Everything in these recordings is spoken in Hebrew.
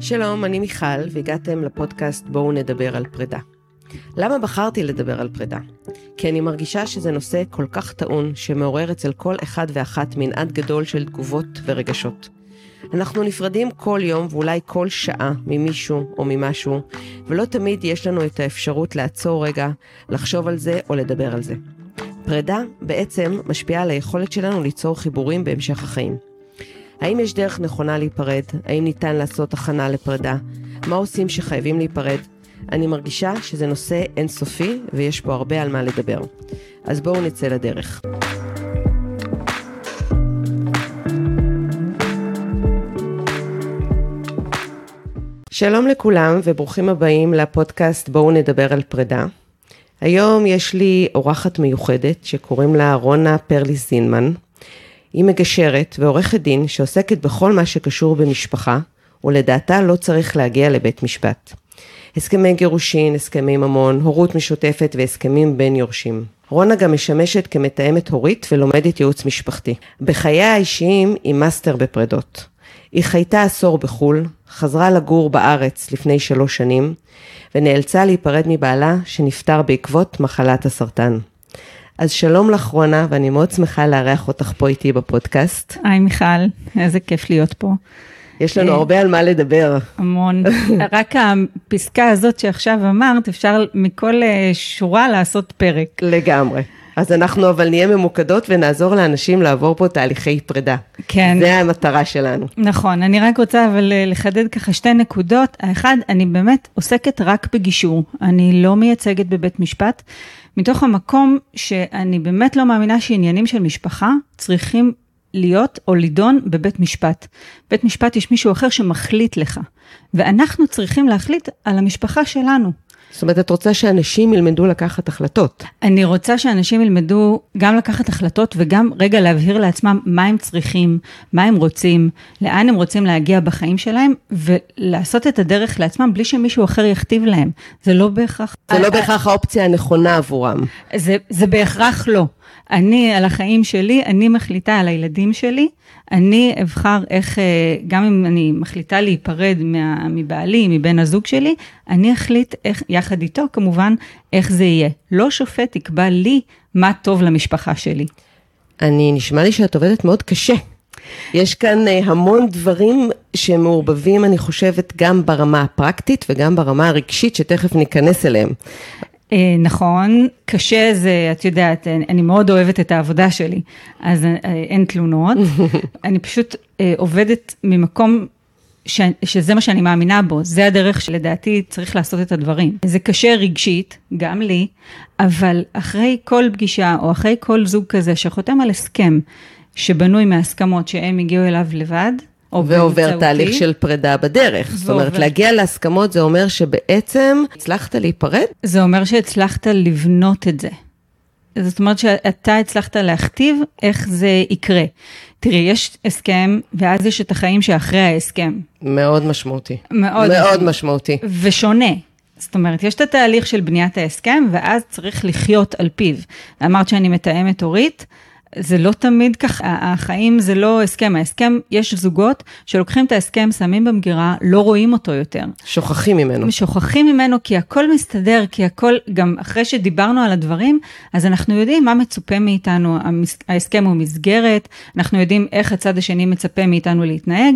שלום, אני מיכל, והגעתם לפודקאסט בואו נדבר על פרידה. למה בחרתי לדבר על פרידה? כי אני מרגישה שזה נושא כל כך טעון, שמעורר אצל כל אחד ואחת מנעד גדול של תגובות ורגשות. אנחנו נפרדים כל יום ואולי כל שעה ממישהו או ממשהו, ולא תמיד יש לנו את האפשרות לעצור רגע, לחשוב על זה או לדבר על זה. פרידה בעצם משפיעה על היכולת שלנו ליצור חיבורים בהמשך החיים. האם יש דרך נכונה להיפרד? האם ניתן לעשות הכנה לפרידה? מה עושים שחייבים להיפרד? אני מרגישה שזה נושא אינסופי ויש פה הרבה על מה לדבר. אז בואו נצא לדרך. שלום לכולם וברוכים הבאים לפודקאסט בואו נדבר על פרידה. היום יש לי אורחת מיוחדת שקוראים לה רונה פרליס זינמן. היא מגשרת ועורכת דין שעוסקת בכל מה שקשור במשפחה, ולדעתה לא צריך להגיע לבית משפט. הסכמי גירושין, הסכמי ממון, הורות משותפת והסכמים בין יורשים. רונה גם משמשת כמתאמת הורית ולומדת ייעוץ משפחתי. בחייה האישיים היא master בפרידות. היא חייתה עשור בחו"ל, חזרה לגור בארץ לפני שלוש שנים, ונאלצה להיפרד מבעלה שנפטר בעקבות מחלת הסרטן. אז שלום לך רונה, ואני מאוד שמחה לארח אותך פה איתי בפודקאסט. היי מיכל, איזה כיף להיות פה. יש לנו הרבה על מה לדבר. המון. רק הפסקה הזאת שעכשיו אמרת, אפשר מכל שורה לעשות פרק. לגמרי. אז אנחנו אבל נהיה ממוקדות ונעזור לאנשים לעבור פה תהליכי פרידה. כן. זה המטרה שלנו. נכון, אני רק רוצה אבל לחדד ככה שתי נקודות. האחד, אני באמת עוסקת רק בגישור. אני לא מייצגת בבית משפט, מתוך המקום שאני באמת לא מאמינה שעניינים של משפחה צריכים להיות או לידון בבית משפט. בית משפט יש מישהו אחר שמחליט לך, ואנחנו צריכים להחליט על המשפחה שלנו. זאת אומרת, את רוצה שאנשים ילמדו לקחת החלטות. אני רוצה שאנשים ילמדו גם לקחת החלטות וגם רגע להבהיר לעצמם מה הם צריכים, מה הם רוצים, לאן הם רוצים להגיע בחיים שלהם, ולעשות את הדרך לעצמם בלי שמישהו אחר יכתיב להם. זה לא בהכרח... זה לא בהכרח האופציה הנכונה עבורם. זה, זה בהכרח לא. אני, על החיים שלי, אני מחליטה על הילדים שלי, אני אבחר איך, גם אם אני מחליטה להיפרד מה, מבעלי, מבן הזוג שלי, אני אחליט איך, יחד איתו כמובן, איך זה יהיה. לא שופט יקבע לי מה טוב למשפחה שלי. אני, נשמע לי שאת עובדת מאוד קשה. יש כאן המון דברים שמעורבבים, אני חושבת, גם ברמה הפרקטית וגם ברמה הרגשית, שתכף ניכנס אליהם. נכון, קשה זה, את יודעת, אני מאוד אוהבת את העבודה שלי, אז אין תלונות. אני פשוט עובדת ממקום ש, שזה מה שאני מאמינה בו, זה הדרך שלדעתי צריך לעשות את הדברים. זה קשה רגשית, גם לי, אבל אחרי כל פגישה או אחרי כל זוג כזה שחותם על הסכם שבנוי מהסכמות שהם הגיעו אליו לבד, ועובר תהליך של פרידה בדרך. זאת אומרת, להגיע להסכמות זה אומר שבעצם הצלחת להיפרד? זה אומר שהצלחת לבנות את זה. זאת אומרת שאתה הצלחת להכתיב איך זה יקרה. תראי, יש הסכם, ואז יש את החיים שאחרי ההסכם. מאוד משמעותי. מאוד. מאוד משמעותי. ושונה. זאת אומרת, יש את התהליך של בניית ההסכם, ואז צריך לחיות על פיו. אמרת שאני מתאמת הורית. זה לא תמיד ככה, החיים זה לא הסכם, ההסכם, יש זוגות שלוקחים את ההסכם, שמים במגירה, לא רואים אותו יותר. שוכחים ממנו. שוכחים ממנו כי הכל מסתדר, כי הכל, גם אחרי שדיברנו על הדברים, אז אנחנו יודעים מה מצופה מאיתנו, ההסכם הוא מסגרת, אנחנו יודעים איך הצד השני מצפה מאיתנו להתנהג.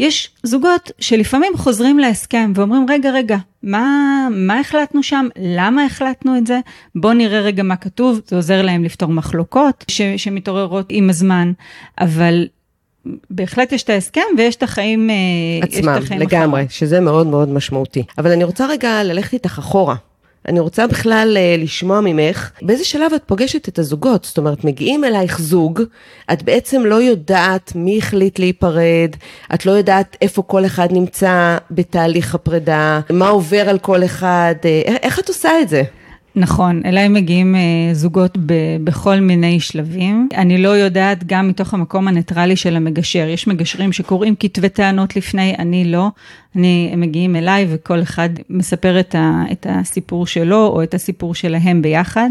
יש זוגות שלפעמים חוזרים להסכם ואומרים, רגע, רגע, מה, מה החלטנו שם? למה החלטנו את זה? בואו נראה רגע מה כתוב, זה עוזר להם לפתור מחלוקות ש, שמתעוררות עם הזמן, אבל בהחלט יש את ההסכם ויש את החיים עצמם, יש את החיים לגמרי, אחר. שזה מאוד מאוד משמעותי. אבל אני רוצה רגע ללכת איתך אחורה. אני רוצה בכלל לשמוע ממך, באיזה שלב את פוגשת את הזוגות? זאת אומרת, מגיעים אלייך זוג, את בעצם לא יודעת מי החליט להיפרד, את לא יודעת איפה כל אחד נמצא בתהליך הפרידה, מה עובר על כל אחד, איך את עושה את זה? נכון, אליי מגיעים זוגות ב- בכל מיני שלבים. אני לא יודעת גם מתוך המקום הניטרלי של המגשר. יש מגשרים שקוראים כתבי טענות לפני, אני לא. אני, הם מגיעים אליי וכל אחד מספר את, ה- את הסיפור שלו או את הסיפור שלהם ביחד.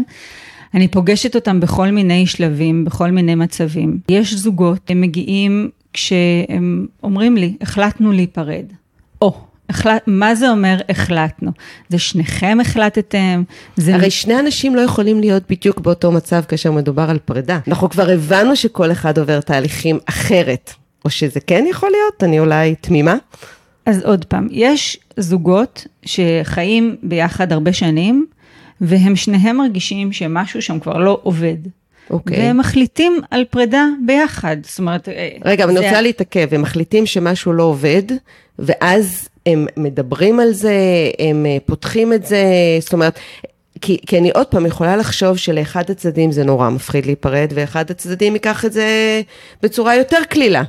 אני פוגשת אותם בכל מיני שלבים, בכל מיני מצבים. יש זוגות, הם מגיעים כשהם אומרים לי, החלטנו להיפרד. או, החלט, מה זה אומר החלטנו? זה שניכם החלטתם? זה... הרי שני אנשים לא יכולים להיות בדיוק באותו מצב כאשר מדובר על פרידה. אנחנו כבר הבנו שכל אחד עובר תהליכים אחרת. או שזה כן יכול להיות? אני אולי תמימה? אז עוד פעם, יש זוגות שחיים ביחד הרבה שנים, והם שניהם מרגישים שמשהו שם כבר לא עובד. אוקיי. והם מחליטים על פרידה ביחד, זאת אומרת... אה, רגע, אבל אני זה- רוצה להתעכב, הם מחליטים שמשהו לא עובד, ואז הם מדברים על זה, הם אה, פותחים את זה, זאת אומרת, כי, כי אני עוד פעם יכולה לחשוב שלאחד הצדדים זה נורא מפחיד להיפרד, ואחד הצדדים ייקח את זה בצורה יותר קלילה.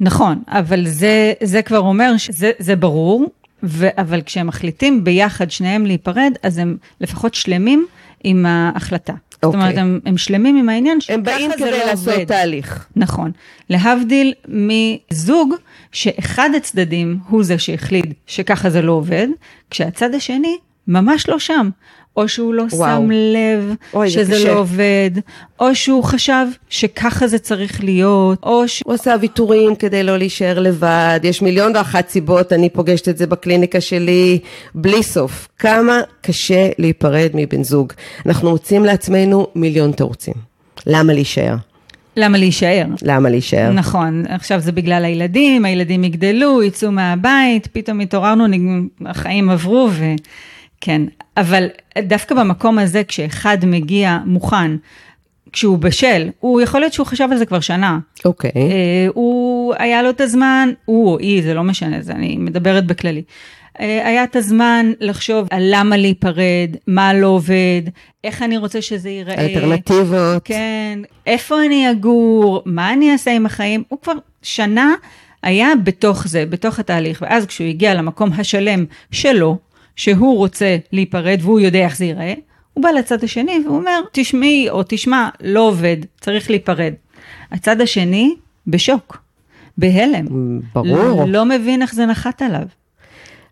נכון, אבל זה, זה כבר אומר שזה זה ברור, ו, אבל כשהם מחליטים ביחד שניהם להיפרד, אז הם לפחות שלמים עם ההחלטה. זאת אוקיי. אומרת, הם, הם שלמים עם העניין שככה הם באים זה כדי לא לעשות עובד. תהליך. נכון. להבדיל מזוג שאחד הצדדים הוא זה שהחליט שככה זה לא עובד, כשהצד השני ממש לא שם. או שהוא לא וואו. שם לב אוי, זה שזה. לא עובד, או שהוא חשב שככה זה צריך להיות, או ש... הוא עשה ויתורים כדי לא להישאר לבד, יש מיליון ואחת סיבות, אני פוגשת את זה בקליניקה שלי, בלי סוף. כמה קשה להיפרד מבן זוג. אנחנו מוצאים לעצמנו מיליון תירוצים. למה להישאר? למה להישאר? למה להישאר? נכון, עכשיו זה בגלל הילדים, הילדים יגדלו, יצאו מהבית, פתאום התעוררנו, החיים עברו וכן. אבל דווקא במקום הזה, כשאחד מגיע מוכן, כשהוא בשל, הוא יכול להיות שהוא חשב על זה כבר שנה. אוקיי. אה, הוא, היה לו את הזמן, הוא או היא, זה לא משנה, זה אני מדברת בכללי. אה, היה את הזמן לחשוב על למה להיפרד, מה לא עובד, איך אני רוצה שזה ייראה. אלטרנטיבות. כן, איפה אני אגור, מה אני אעשה עם החיים, הוא כבר שנה היה בתוך זה, בתוך התהליך, ואז כשהוא הגיע למקום השלם שלו, שהוא רוצה להיפרד והוא יודע איך זה ייראה, הוא בא לצד השני והוא אומר, תשמעי או תשמע, לא עובד, צריך להיפרד. הצד השני בשוק, בהלם. ברור. לא מבין איך זה נחת עליו.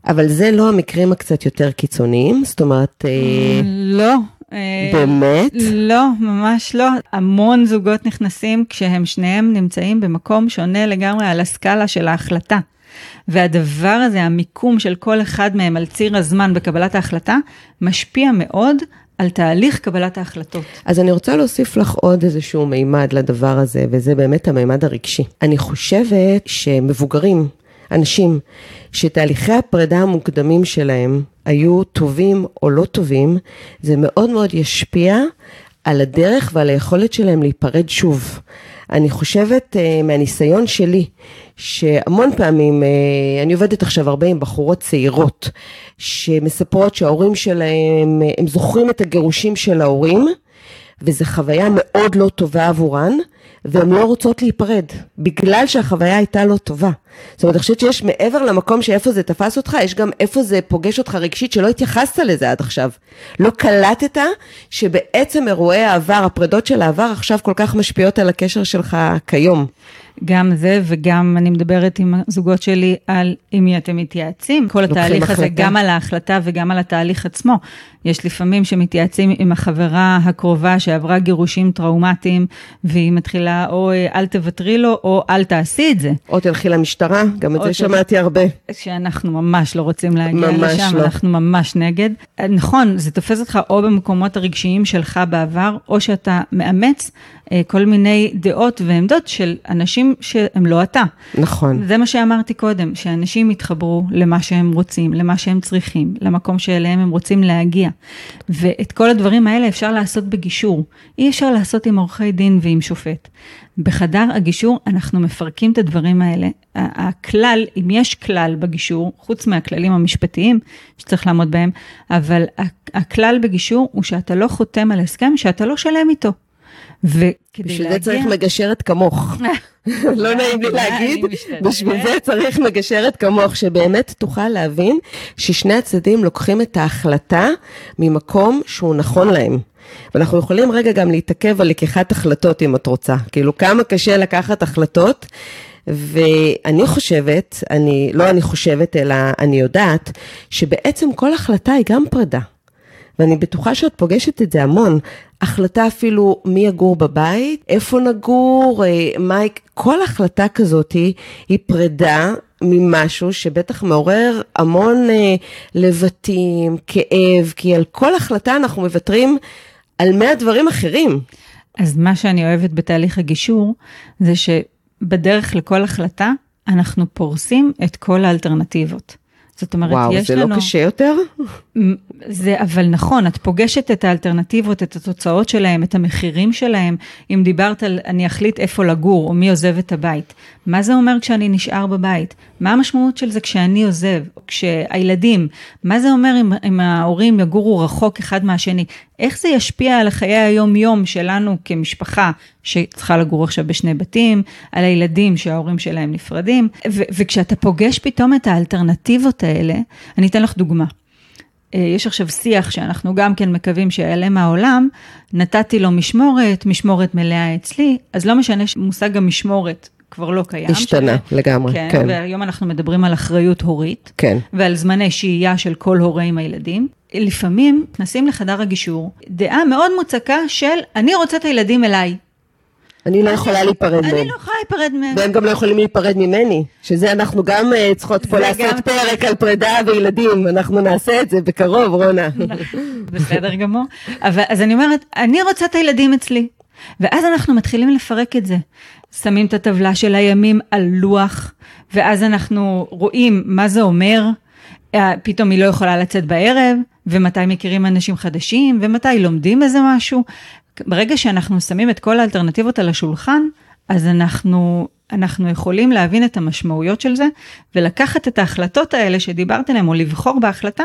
אבל זה לא המקרים הקצת יותר קיצוניים, זאת אומרת, אה, לא. אה, באמת? לא, ממש לא. המון זוגות נכנסים כשהם שניהם נמצאים במקום שונה לגמרי על הסקאלה של ההחלטה. והדבר הזה, המיקום של כל אחד מהם על ציר הזמן בקבלת ההחלטה, משפיע מאוד על תהליך קבלת ההחלטות. אז אני רוצה להוסיף לך עוד איזשהו מימד לדבר הזה, וזה באמת המימד הרגשי. אני חושבת שמבוגרים, אנשים, שתהליכי הפרידה המוקדמים שלהם היו טובים או לא טובים, זה מאוד מאוד ישפיע על הדרך ועל היכולת שלהם להיפרד שוב. אני חושבת uh, מהניסיון שלי, שהמון פעמים, uh, אני עובדת עכשיו הרבה עם בחורות צעירות, שמספרות שההורים שלהם, uh, הם זוכרים את הגירושים של ההורים, וזו חוויה מאוד לא טובה עבורן, והן לא רוצות להיפרד, בגלל שהחוויה הייתה לא טובה. זאת אומרת, אני חושבת שיש מעבר למקום שאיפה זה תפס אותך, יש גם איפה זה פוגש אותך רגשית שלא התייחסת לזה עד עכשיו. לא קלטת שבעצם אירועי העבר, הפרידות של העבר, עכשיו כל כך משפיעות על הקשר שלך כיום. גם זה וגם אני מדברת עם הזוגות שלי על עם מי אתם מתייעצים, כל התהליך הזה, החלטה. גם על ההחלטה וגם על התהליך עצמו. יש לפעמים שמתייעצים עם החברה הקרובה שעברה גירושים טראומטיים, והיא מתחילה או אה, אל תוותרי לו או אל תעשי את זה. או תלכי למשטרה, גם את זה שמעתי הרבה. שאנחנו ממש לא רוצים להגיע ממש לשם, לא. אנחנו ממש נגד. נכון, זה תופס אותך או במקומות הרגשיים שלך בעבר, או שאתה מאמץ אה, כל מיני דעות ועמדות של אנשים שהם לא אתה. נכון. זה מה שאמרתי קודם, שאנשים יתחברו למה שהם רוצים, למה שהם צריכים, למקום שאליהם הם רוצים להגיע. ואת כל הדברים האלה אפשר לעשות בגישור. אי אפשר לעשות עם עורכי דין ועם שופט. בחדר הגישור אנחנו מפרקים את הדברים האלה. הכלל, אם יש כלל בגישור, חוץ מהכללים המשפטיים שצריך לעמוד בהם, אבל הכלל בגישור הוא שאתה לא חותם על הסכם שאתה לא שלם איתו. וכדי בשביל להגיע... זה צריך מגשרת כמוך. לא נעים לי אני להגיד. בשביל זה צריך מגשרת כמוך, שבאמת תוכל להבין ששני הצדדים לוקחים את ההחלטה ממקום שהוא נכון להם. ואנחנו יכולים רגע גם להתעכב על לקיחת החלטות אם את רוצה. כאילו כמה קשה לקחת החלטות. ואני חושבת, אני, לא אני חושבת, אלא אני יודעת, שבעצם כל החלטה היא גם פרידה. ואני בטוחה שאת פוגשת את זה המון. החלטה אפילו מי יגור בבית, איפה נגור, אה, מה, כל החלטה כזאת היא, פרידה ממשהו שבטח מעורר המון אה, לבטים, כאב, כי על כל החלטה אנחנו מוותרים על מאה דברים אחרים. אז מה שאני אוהבת בתהליך הגישור, זה שבדרך לכל החלטה, אנחנו פורסים את כל האלטרנטיבות. זאת אומרת, וואו, יש זה לנו... לא קשה יותר? זה, אבל נכון, את פוגשת את האלטרנטיבות, את התוצאות שלהם, את המחירים שלהם. אם דיברת על אני אחליט איפה לגור, או מי עוזב את הבית, מה זה אומר כשאני נשאר בבית? מה המשמעות של זה כשאני עוזב, כשהילדים, מה זה אומר אם, אם ההורים יגורו רחוק אחד מהשני? איך זה ישפיע על חיי היום-יום שלנו כמשפחה שצריכה לגור עכשיו בשני בתים, על הילדים שההורים שלהם נפרדים, ו- וכשאתה פוגש פתאום את האלטרנטיבות האלה, אני אתן לך דוגמה. אה, יש עכשיו שיח שאנחנו גם כן מקווים שיעלם מהעולם, נתתי לו משמורת, משמורת מלאה אצלי, אז לא משנה שמושג המשמורת כבר לא קיים. השתנה שזה, לגמרי, כן, כן. והיום אנחנו מדברים על אחריות הורית, כן. ועל זמני שהייה של כל הורה עם הילדים. לפעמים נכנסים לחדר הגישור, דעה מאוד מוצקה של אני רוצה את הילדים אליי. אני לא יכולה להיפרד מהם. אני לא יכולה להיפרד מהם. והם גם לא יכולים להיפרד ממני, שזה אנחנו גם אה, צריכות פה לעשות פרק על פרידה וילדים, אנחנו נעשה את זה בקרוב, רונה. בסדר גמור. אבל, אז אני אומרת, אני רוצה את הילדים אצלי. ואז אנחנו מתחילים לפרק את זה. שמים את הטבלה של הימים על לוח, ואז אנחנו רואים מה זה אומר. אה, פתאום היא לא יכולה לצאת בערב, ומתי מכירים אנשים חדשים, ומתי לומדים איזה משהו. ברגע שאנחנו שמים את כל האלטרנטיבות על השולחן, אז אנחנו, אנחנו יכולים להבין את המשמעויות של זה, ולקחת את ההחלטות האלה שדיברת עליהן, או לבחור בהחלטה,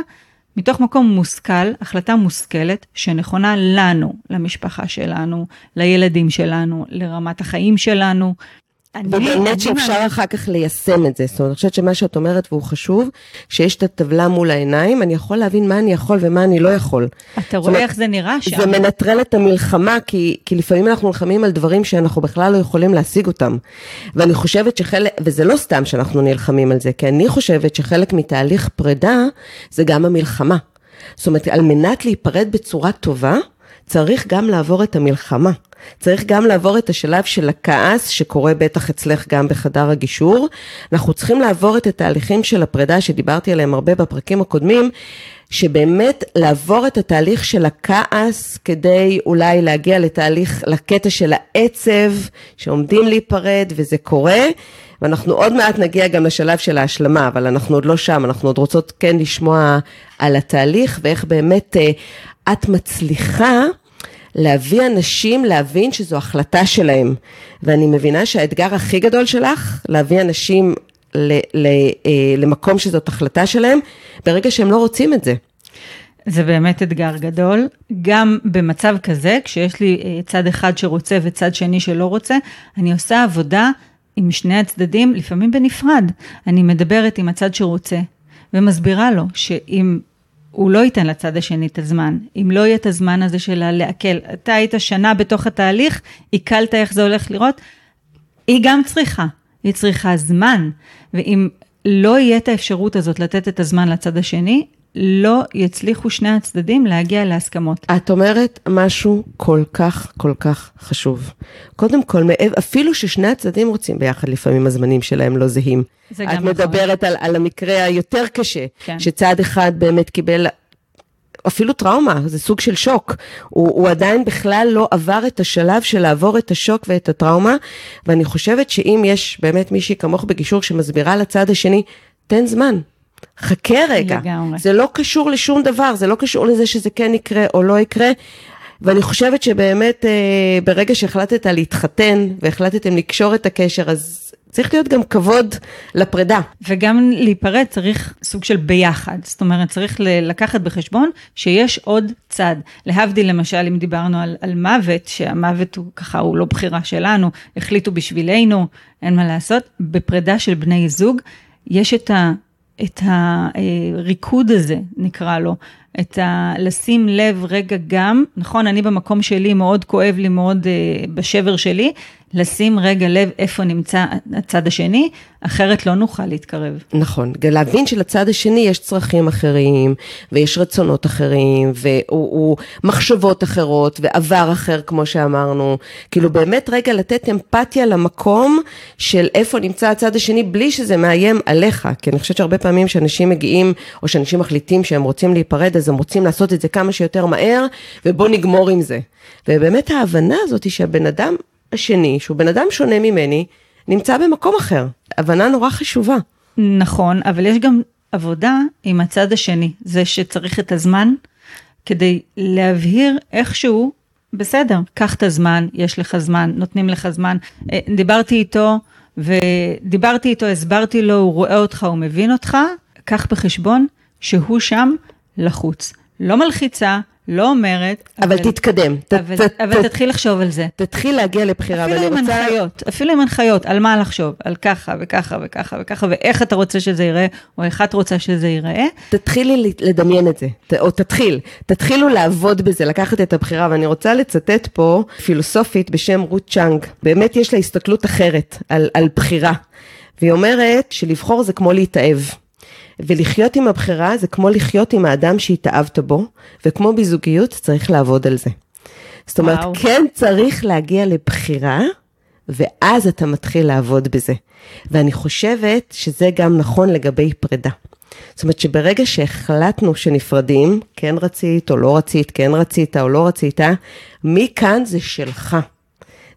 מתוך מקום מושכל, החלטה מושכלת, שנכונה לנו, למשפחה שלנו, לילדים שלנו, לרמת החיים שלנו. אני- ובאמת אני שאפשר אחר כך ליישם את זה. זאת אומרת, אני חושבת שמה שאת אומרת, והוא חשוב, שיש את הטבלה מול העיניים, אני יכול להבין מה אני יכול ומה אני לא יכול. אתה רואה אומרת, איך זה נראה שם. זה מנטרל את המלחמה, כי, כי לפעמים אנחנו נלחמים על דברים שאנחנו בכלל לא יכולים להשיג אותם. ואני חושבת שחלק, וזה לא סתם שאנחנו נלחמים על זה, כי אני חושבת שחלק מתהליך פרידה זה גם המלחמה. זאת אומרת, על מנת להיפרד בצורה טובה, צריך גם לעבור את המלחמה. צריך גם לעבור את השלב של הכעס, שקורה בטח אצלך גם בחדר הגישור. אנחנו צריכים לעבור את התהליכים של הפרידה, שדיברתי עליהם הרבה בפרקים הקודמים, שבאמת לעבור את התהליך של הכעס, כדי אולי להגיע לתהליך, לקטע של העצב, שעומדים להיפרד, וזה קורה. ואנחנו עוד מעט נגיע גם לשלב של ההשלמה, אבל אנחנו עוד לא שם, אנחנו עוד רוצות כן לשמוע על התהליך, ואיך באמת אה, את מצליחה להביא אנשים להבין שזו החלטה שלהם. ואני מבינה שהאתגר הכי גדול שלך, להביא אנשים ל, ל, אה, למקום שזאת החלטה שלהם, ברגע שהם לא רוצים את זה. זה באמת אתגר גדול. גם במצב כזה, כשיש לי אה, צד אחד שרוצה וצד שני שלא רוצה, אני עושה עבודה עם שני הצדדים, לפעמים בנפרד. אני מדברת עם הצד שרוצה, ומסבירה לו שאם הוא לא ייתן לצד השני את הזמן, אם לא יהיה את הזמן הזה של לעכל, אתה היית שנה בתוך התהליך, עיכלת איך זה הולך לראות, היא גם צריכה, היא צריכה זמן, ואם לא יהיה את האפשרות הזאת לתת את הזמן לצד השני, לא יצליחו שני הצדדים להגיע להסכמות. את אומרת משהו כל כך כל כך חשוב. קודם כל, אפילו ששני הצדדים רוצים ביחד, לפעמים הזמנים שלהם לא זהים. זה את גם נכון. מדברת על, על המקרה היותר קשה, כן. שצד אחד באמת קיבל אפילו טראומה, זה סוג של שוק. הוא, הוא עדיין בכלל לא עבר את השלב של לעבור את השוק ואת הטראומה, ואני חושבת שאם יש באמת מישהי כמוך בגישור שמסבירה לצד השני, תן זמן. חכה רגע, לגמרי. זה לא קשור לשום דבר, זה לא קשור לזה שזה כן יקרה או לא יקרה, ואני חושבת שבאמת אה, ברגע שהחלטת להתחתן והחלטתם לקשור את הקשר, אז צריך להיות גם כבוד לפרידה. וגם להיפרד צריך סוג של ביחד, זאת אומרת צריך לקחת בחשבון שיש עוד צד. להבדיל למשל אם דיברנו על, על מוות, שהמוות הוא ככה הוא לא בחירה שלנו, החליטו בשבילנו, אין מה לעשות, בפרידה של בני זוג יש את ה... את הריקוד הזה, נקרא לו, את ה... לשים לב רגע גם, נכון, אני במקום שלי מאוד כואב לי מאוד uh, בשבר שלי, לשים רגע לב איפה נמצא הצד השני, אחרת לא נוכל להתקרב. נכון, להבין שלצד השני יש צרכים אחרים, ויש רצונות אחרים, ומחשבות אחרות, ועבר אחר, כמו שאמרנו. כאילו באמת רגע לתת אמפתיה למקום של איפה נמצא הצד השני, בלי שזה מאיים עליך. כי אני חושבת שהרבה פעמים שאנשים מגיעים, או שאנשים מחליטים שהם רוצים להיפרד, אז הם רוצים לעשות את זה כמה שיותר מהר, ובוא נגמור עם זה. ובאמת ההבנה הזאת היא שהבן אדם השני, שהוא בן אדם שונה ממני, נמצא במקום אחר. הבנה נורא חשובה. נכון, אבל יש גם עבודה עם הצד השני, זה שצריך את הזמן כדי להבהיר איכשהו, בסדר, קח את הזמן, יש לך זמן, נותנים לך זמן. אה, דיברתי איתו, ודיברתי איתו, הסברתי לו, הוא רואה אותך, הוא מבין אותך, קח בחשבון שהוא שם לחוץ. לא מלחיצה, לא אומרת. אבל, אבל תתקדם. אבל, ת, אבל ת, תתחיל לחשוב על זה. תתחיל להגיע לבחירה. אפילו עם רוצה... הנחיות, אפילו עם הנחיות, על מה לחשוב, על ככה וככה וככה וככה, ואיך אתה רוצה שזה ייראה, או איך את רוצה שזה ייראה. תתחילי לדמיין את זה, או תתחיל, תתחילו לעבוד בזה, לקחת את הבחירה, ואני רוצה לצטט פה פילוסופית בשם רות צ'אנג, באמת יש לה הסתכלות אחרת על, על בחירה. והיא אומרת שלבחור זה כמו להתאהב. ולחיות עם הבחירה זה כמו לחיות עם האדם שהתאהבת בו, וכמו בזוגיות צריך לעבוד על זה. זאת אומרת, וואו. כן צריך להגיע לבחירה, ואז אתה מתחיל לעבוד בזה. ואני חושבת שזה גם נכון לגבי פרידה. זאת אומרת שברגע שהחלטנו שנפרדים, כן רצית או לא רצית, כן רצית או לא רצית, מכאן זה שלך.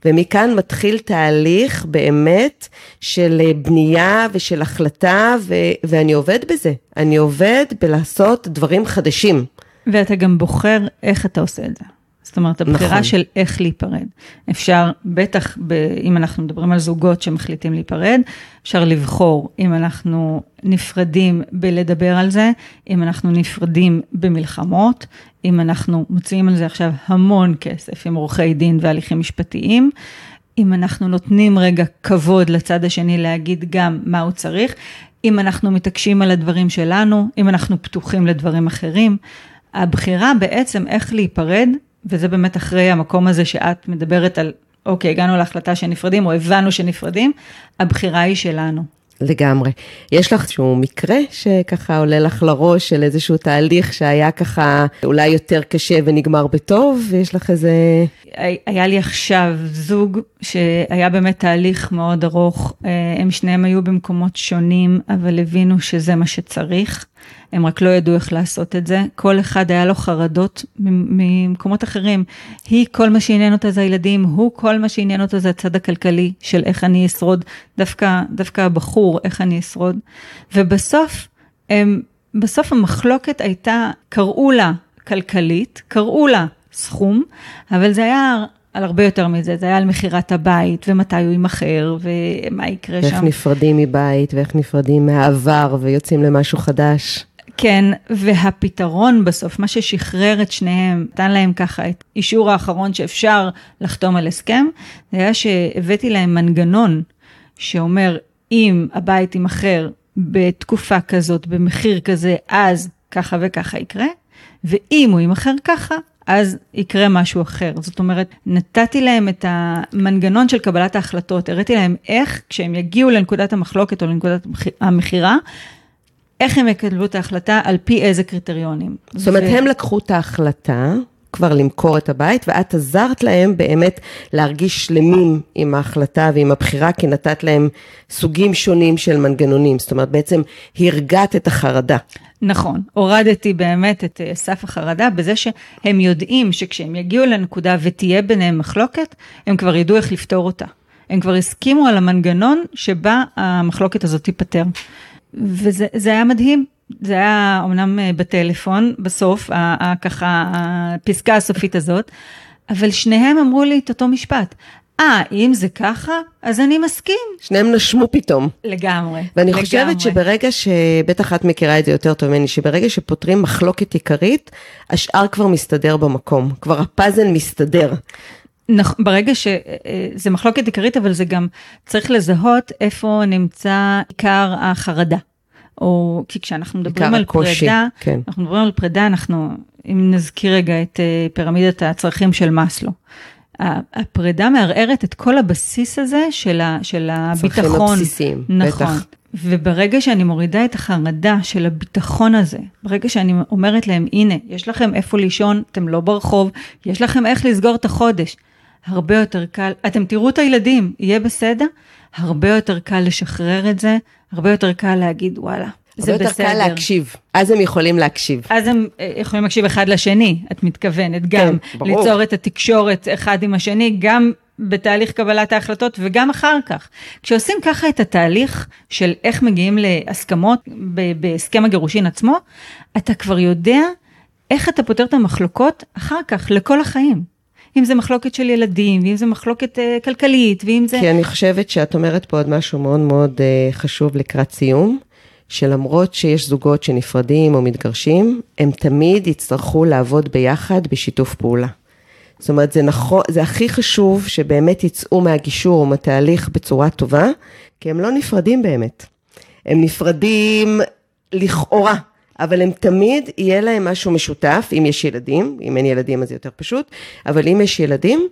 ומכאן מתחיל תהליך באמת של אה, בנייה ושל החלטה, ו- ואני עובד בזה. אני עובד בלעשות דברים חדשים. ואתה גם בוחר איך אתה עושה את זה. זאת אומרת, הבחירה נכון. של איך להיפרד. אפשר, בטח, ב, אם אנחנו מדברים על זוגות שמחליטים להיפרד, אפשר לבחור אם אנחנו נפרדים בלדבר על זה, אם אנחנו נפרדים במלחמות, אם אנחנו מוציאים על זה עכשיו המון כסף עם עורכי דין והליכים משפטיים, אם אנחנו נותנים רגע כבוד לצד השני להגיד גם מה הוא צריך, אם אנחנו מתעקשים על הדברים שלנו, אם אנחנו פתוחים לדברים אחרים. הבחירה בעצם איך להיפרד וזה באמת אחרי המקום הזה שאת מדברת על, אוקיי, הגענו להחלטה שנפרדים, או הבנו שנפרדים, הבחירה היא שלנו. לגמרי. יש לך איזשהו מקרה שככה עולה לך לראש של איזשהו תהליך שהיה ככה אולי יותר קשה ונגמר בטוב? יש לך איזה... היה לי עכשיו זוג שהיה באמת תהליך מאוד ארוך, אה, הם שניהם היו במקומות שונים, אבל הבינו שזה מה שצריך. הם רק לא ידעו איך לעשות את זה. כל אחד היה לו חרדות ממקומות אחרים. היא, כל מה שעניין אותה זה הילדים, הוא, כל מה שעניין אותה זה הצד הכלכלי של איך אני אשרוד, דווקא, דווקא הבחור, איך אני אשרוד. ובסוף, הם, בסוף המחלוקת הייתה, קראו לה כלכלית, קראו לה סכום, אבל זה היה על הרבה יותר מזה, זה היה על מכירת הבית, ומתי הוא יימכר, ומה יקרה ואיך שם. ואיך נפרדים מבית, ואיך נפרדים מהעבר, ויוצאים למשהו חדש. כן, והפתרון בסוף, מה ששחרר את שניהם, נתן להם ככה את אישור האחרון שאפשר לחתום על הסכם, זה היה שהבאתי להם מנגנון שאומר, אם הבית יימכר בתקופה כזאת, במחיר כזה, אז ככה וככה יקרה, ואם הוא יימכר ככה, אז יקרה משהו אחר. זאת אומרת, נתתי להם את המנגנון של קבלת ההחלטות, הראיתי להם איך, כשהם יגיעו לנקודת המחלוקת או לנקודת המכירה, איך הם יקבלו את ההחלטה, על פי איזה קריטריונים. זאת אומרת, ו... הם לקחו את ההחלטה. כבר למכור את הבית, ואת עזרת להם באמת להרגיש שלמים עם ההחלטה ועם הבחירה, כי נתת להם סוגים שונים של מנגנונים. זאת אומרת, בעצם הרגעת את החרדה. נכון, הורדתי באמת את אה, סף החרדה בזה שהם יודעים שכשהם יגיעו לנקודה ותהיה ביניהם מחלוקת, הם כבר ידעו איך לפתור אותה. הם כבר הסכימו על המנגנון שבה המחלוקת הזאת תיפתר. וזה היה מדהים. זה היה אמנם אה, בטלפון, בסוף, ככה, הפסקה הסופית הזאת, אבל שניהם אמרו לי את אותו משפט. אה, אם זה ככה, אז אני מסכים. שניהם נשמו פתאום. לגמרי. ואני לגמרי. חושבת שברגע ש... בטח את מכירה את זה יותר טוב ממני, שברגע שפותרים מחלוקת עיקרית, השאר כבר מסתדר במקום. כבר הפאזל מסתדר. נכון, ברגע שזה מחלוקת עיקרית, אבל זה גם צריך לזהות איפה נמצא עיקר החרדה. או כי כשאנחנו מדברים על הקושי, פרידה, כן. אנחנו מדברים על פרידה, אנחנו, אם נזכיר רגע את אה, פירמידת הצרכים של מאסלו. הפרידה מערערת את כל הבסיס הזה של, ה, של הביטחון. צרכים הבסיסיים, נכון. בטח. וברגע שאני מורידה את החרדה של הביטחון הזה, ברגע שאני אומרת להם, הנה, יש לכם איפה לישון, אתם לא ברחוב, יש לכם איך לסגור את החודש, הרבה יותר קל, אתם תראו את הילדים, יהיה בסדר, הרבה יותר קל לשחרר את זה, הרבה יותר קל להגיד, וואלה, זה הרבה בסדר. יותר קל להקשיב, אז הם יכולים להקשיב. אז הם אה, יכולים להקשיב אחד לשני, את מתכוונת, גם כן, ברור. ליצור את התקשורת אחד עם השני, גם בתהליך קבלת ההחלטות וגם אחר כך. כשעושים ככה את התהליך של איך מגיעים להסכמות בהסכם הגירושין עצמו, אתה כבר יודע איך אתה פותר את המחלוקות אחר כך, לכל החיים. אם זה מחלוקת של ילדים, ואם זה מחלוקת uh, כלכלית, ואם זה... כי אני חושבת שאת אומרת פה עוד משהו מאוד מאוד אה, חשוב לקראת סיום, שלמרות שיש זוגות שנפרדים או מתגרשים, הם תמיד יצטרכו לעבוד ביחד בשיתוף פעולה. זאת אומרת, זה נכון, זה הכי חשוב שבאמת יצאו מהגישור או מהתהליך בצורה טובה, כי הם לא נפרדים באמת. הם נפרדים לכאורה, אבל הם תמיד יהיה להם משהו משותף, אם יש ילדים, אם אין ילדים אז זה יותר פשוט, אבל אם יש ילדים,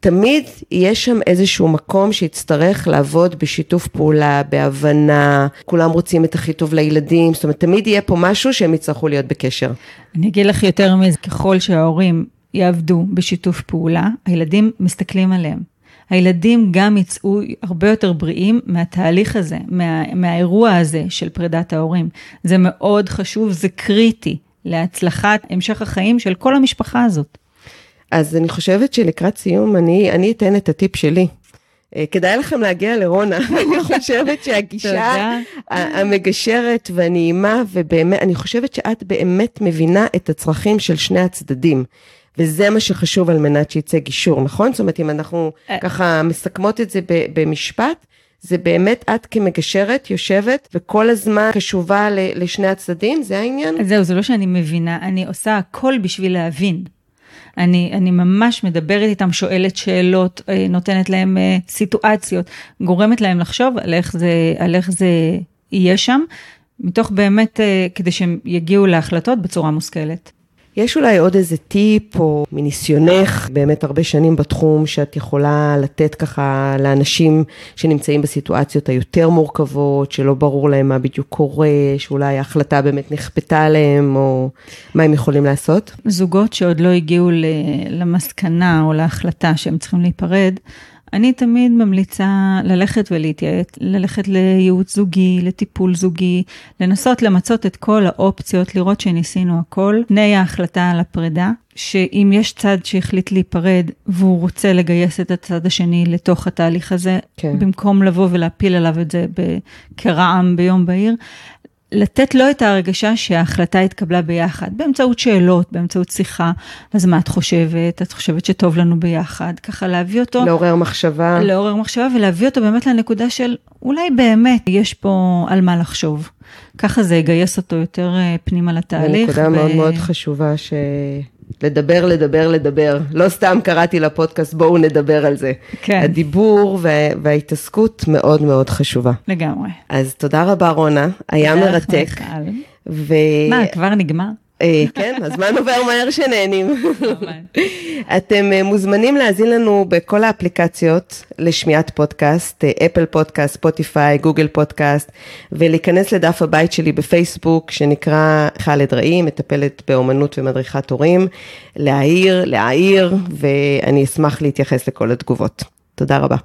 תמיד יהיה שם איזשהו מקום שיצטרך לעבוד בשיתוף פעולה, בהבנה, כולם רוצים את הכי טוב לילדים, זאת אומרת, תמיד יהיה פה משהו שהם יצטרכו להיות בקשר. אני אגיד לך יותר מזה, ככל שההורים יעבדו בשיתוף פעולה, הילדים מסתכלים עליהם. הילדים גם יצאו הרבה יותר בריאים מהתהליך הזה, מה, מהאירוע הזה של פרידת ההורים. זה מאוד חשוב, זה קריטי להצלחת המשך החיים של כל המשפחה הזאת. אז אני חושבת שלקראת סיום, אני, אני אתן את הטיפ שלי. אה, כדאי לכם להגיע לרונה, אני חושבת שהגישה המגשרת והנעימה, ובאמת, אני חושבת שאת באמת מבינה את הצרכים של שני הצדדים. וזה מה שחשוב על מנת שיצא גישור, נכון? זאת אומרת, אם אנחנו אה. ככה מסכמות את זה במשפט, זה באמת את כמגשרת יושבת וכל הזמן קשובה לשני הצדדים, זה העניין? זהו, זה לא שאני מבינה, אני עושה הכל בשביל להבין. אני, אני ממש מדברת איתם, שואלת שאלות, אה, נותנת להם אה, סיטואציות, גורמת להם לחשוב על איך זה, על איך זה יהיה שם, מתוך באמת, אה, כדי שהם יגיעו להחלטות בצורה מושכלת. יש אולי עוד איזה טיפ או מניסיונך, באמת הרבה שנים בתחום, שאת יכולה לתת ככה לאנשים שנמצאים בסיטואציות היותר מורכבות, שלא ברור להם מה בדיוק קורה, שאולי ההחלטה באמת נכפתה עליהם, או מה הם יכולים לעשות? זוגות שעוד לא הגיעו למסקנה או להחלטה שהם צריכים להיפרד, אני תמיד ממליצה ללכת ולהתייעץ, ללכת לייעוץ זוגי, לטיפול זוגי, לנסות למצות את כל האופציות, לראות שניסינו הכל, לפני ההחלטה על הפרידה, שאם יש צד שהחליט להיפרד והוא רוצה לגייס את הצד השני לתוך התהליך הזה, כן. במקום לבוא ולהפיל עליו את זה כרעם ביום בהיר, לתת לו את ההרגשה שההחלטה התקבלה ביחד, באמצעות שאלות, באמצעות שיחה, אז מה את חושבת? את חושבת שטוב לנו ביחד? ככה להביא אותו, לעורר מחשבה. לעורר מחשבה ולהביא אותו באמת לנקודה של אולי באמת יש פה על מה לחשוב. ככה זה יגייס אותו יותר אה, פנימה לתהליך. נקודה מאוד מאוד חשובה ש... לדבר, לדבר, לדבר. לא סתם קראתי לפודקאסט, בואו נדבר על זה. כן. הדיבור וה... וההתעסקות מאוד מאוד חשובה. לגמרי. אז תודה רבה רונה, היה מרתק. ו... מה, כבר נגמר? אה, כן, הזמן עובר מהר שנהנים. אתם אה, מוזמנים להאזין לנו בכל האפליקציות לשמיעת פודקאסט, אה, Apple Podcast, Spotify, Google Podcast, ולהיכנס לדף הבית שלי בפייסבוק, שנקרא ח'אלד רעים, מטפלת באומנות ומדריכת הורים, להעיר, להעיר, ואני אשמח להתייחס לכל התגובות. תודה רבה.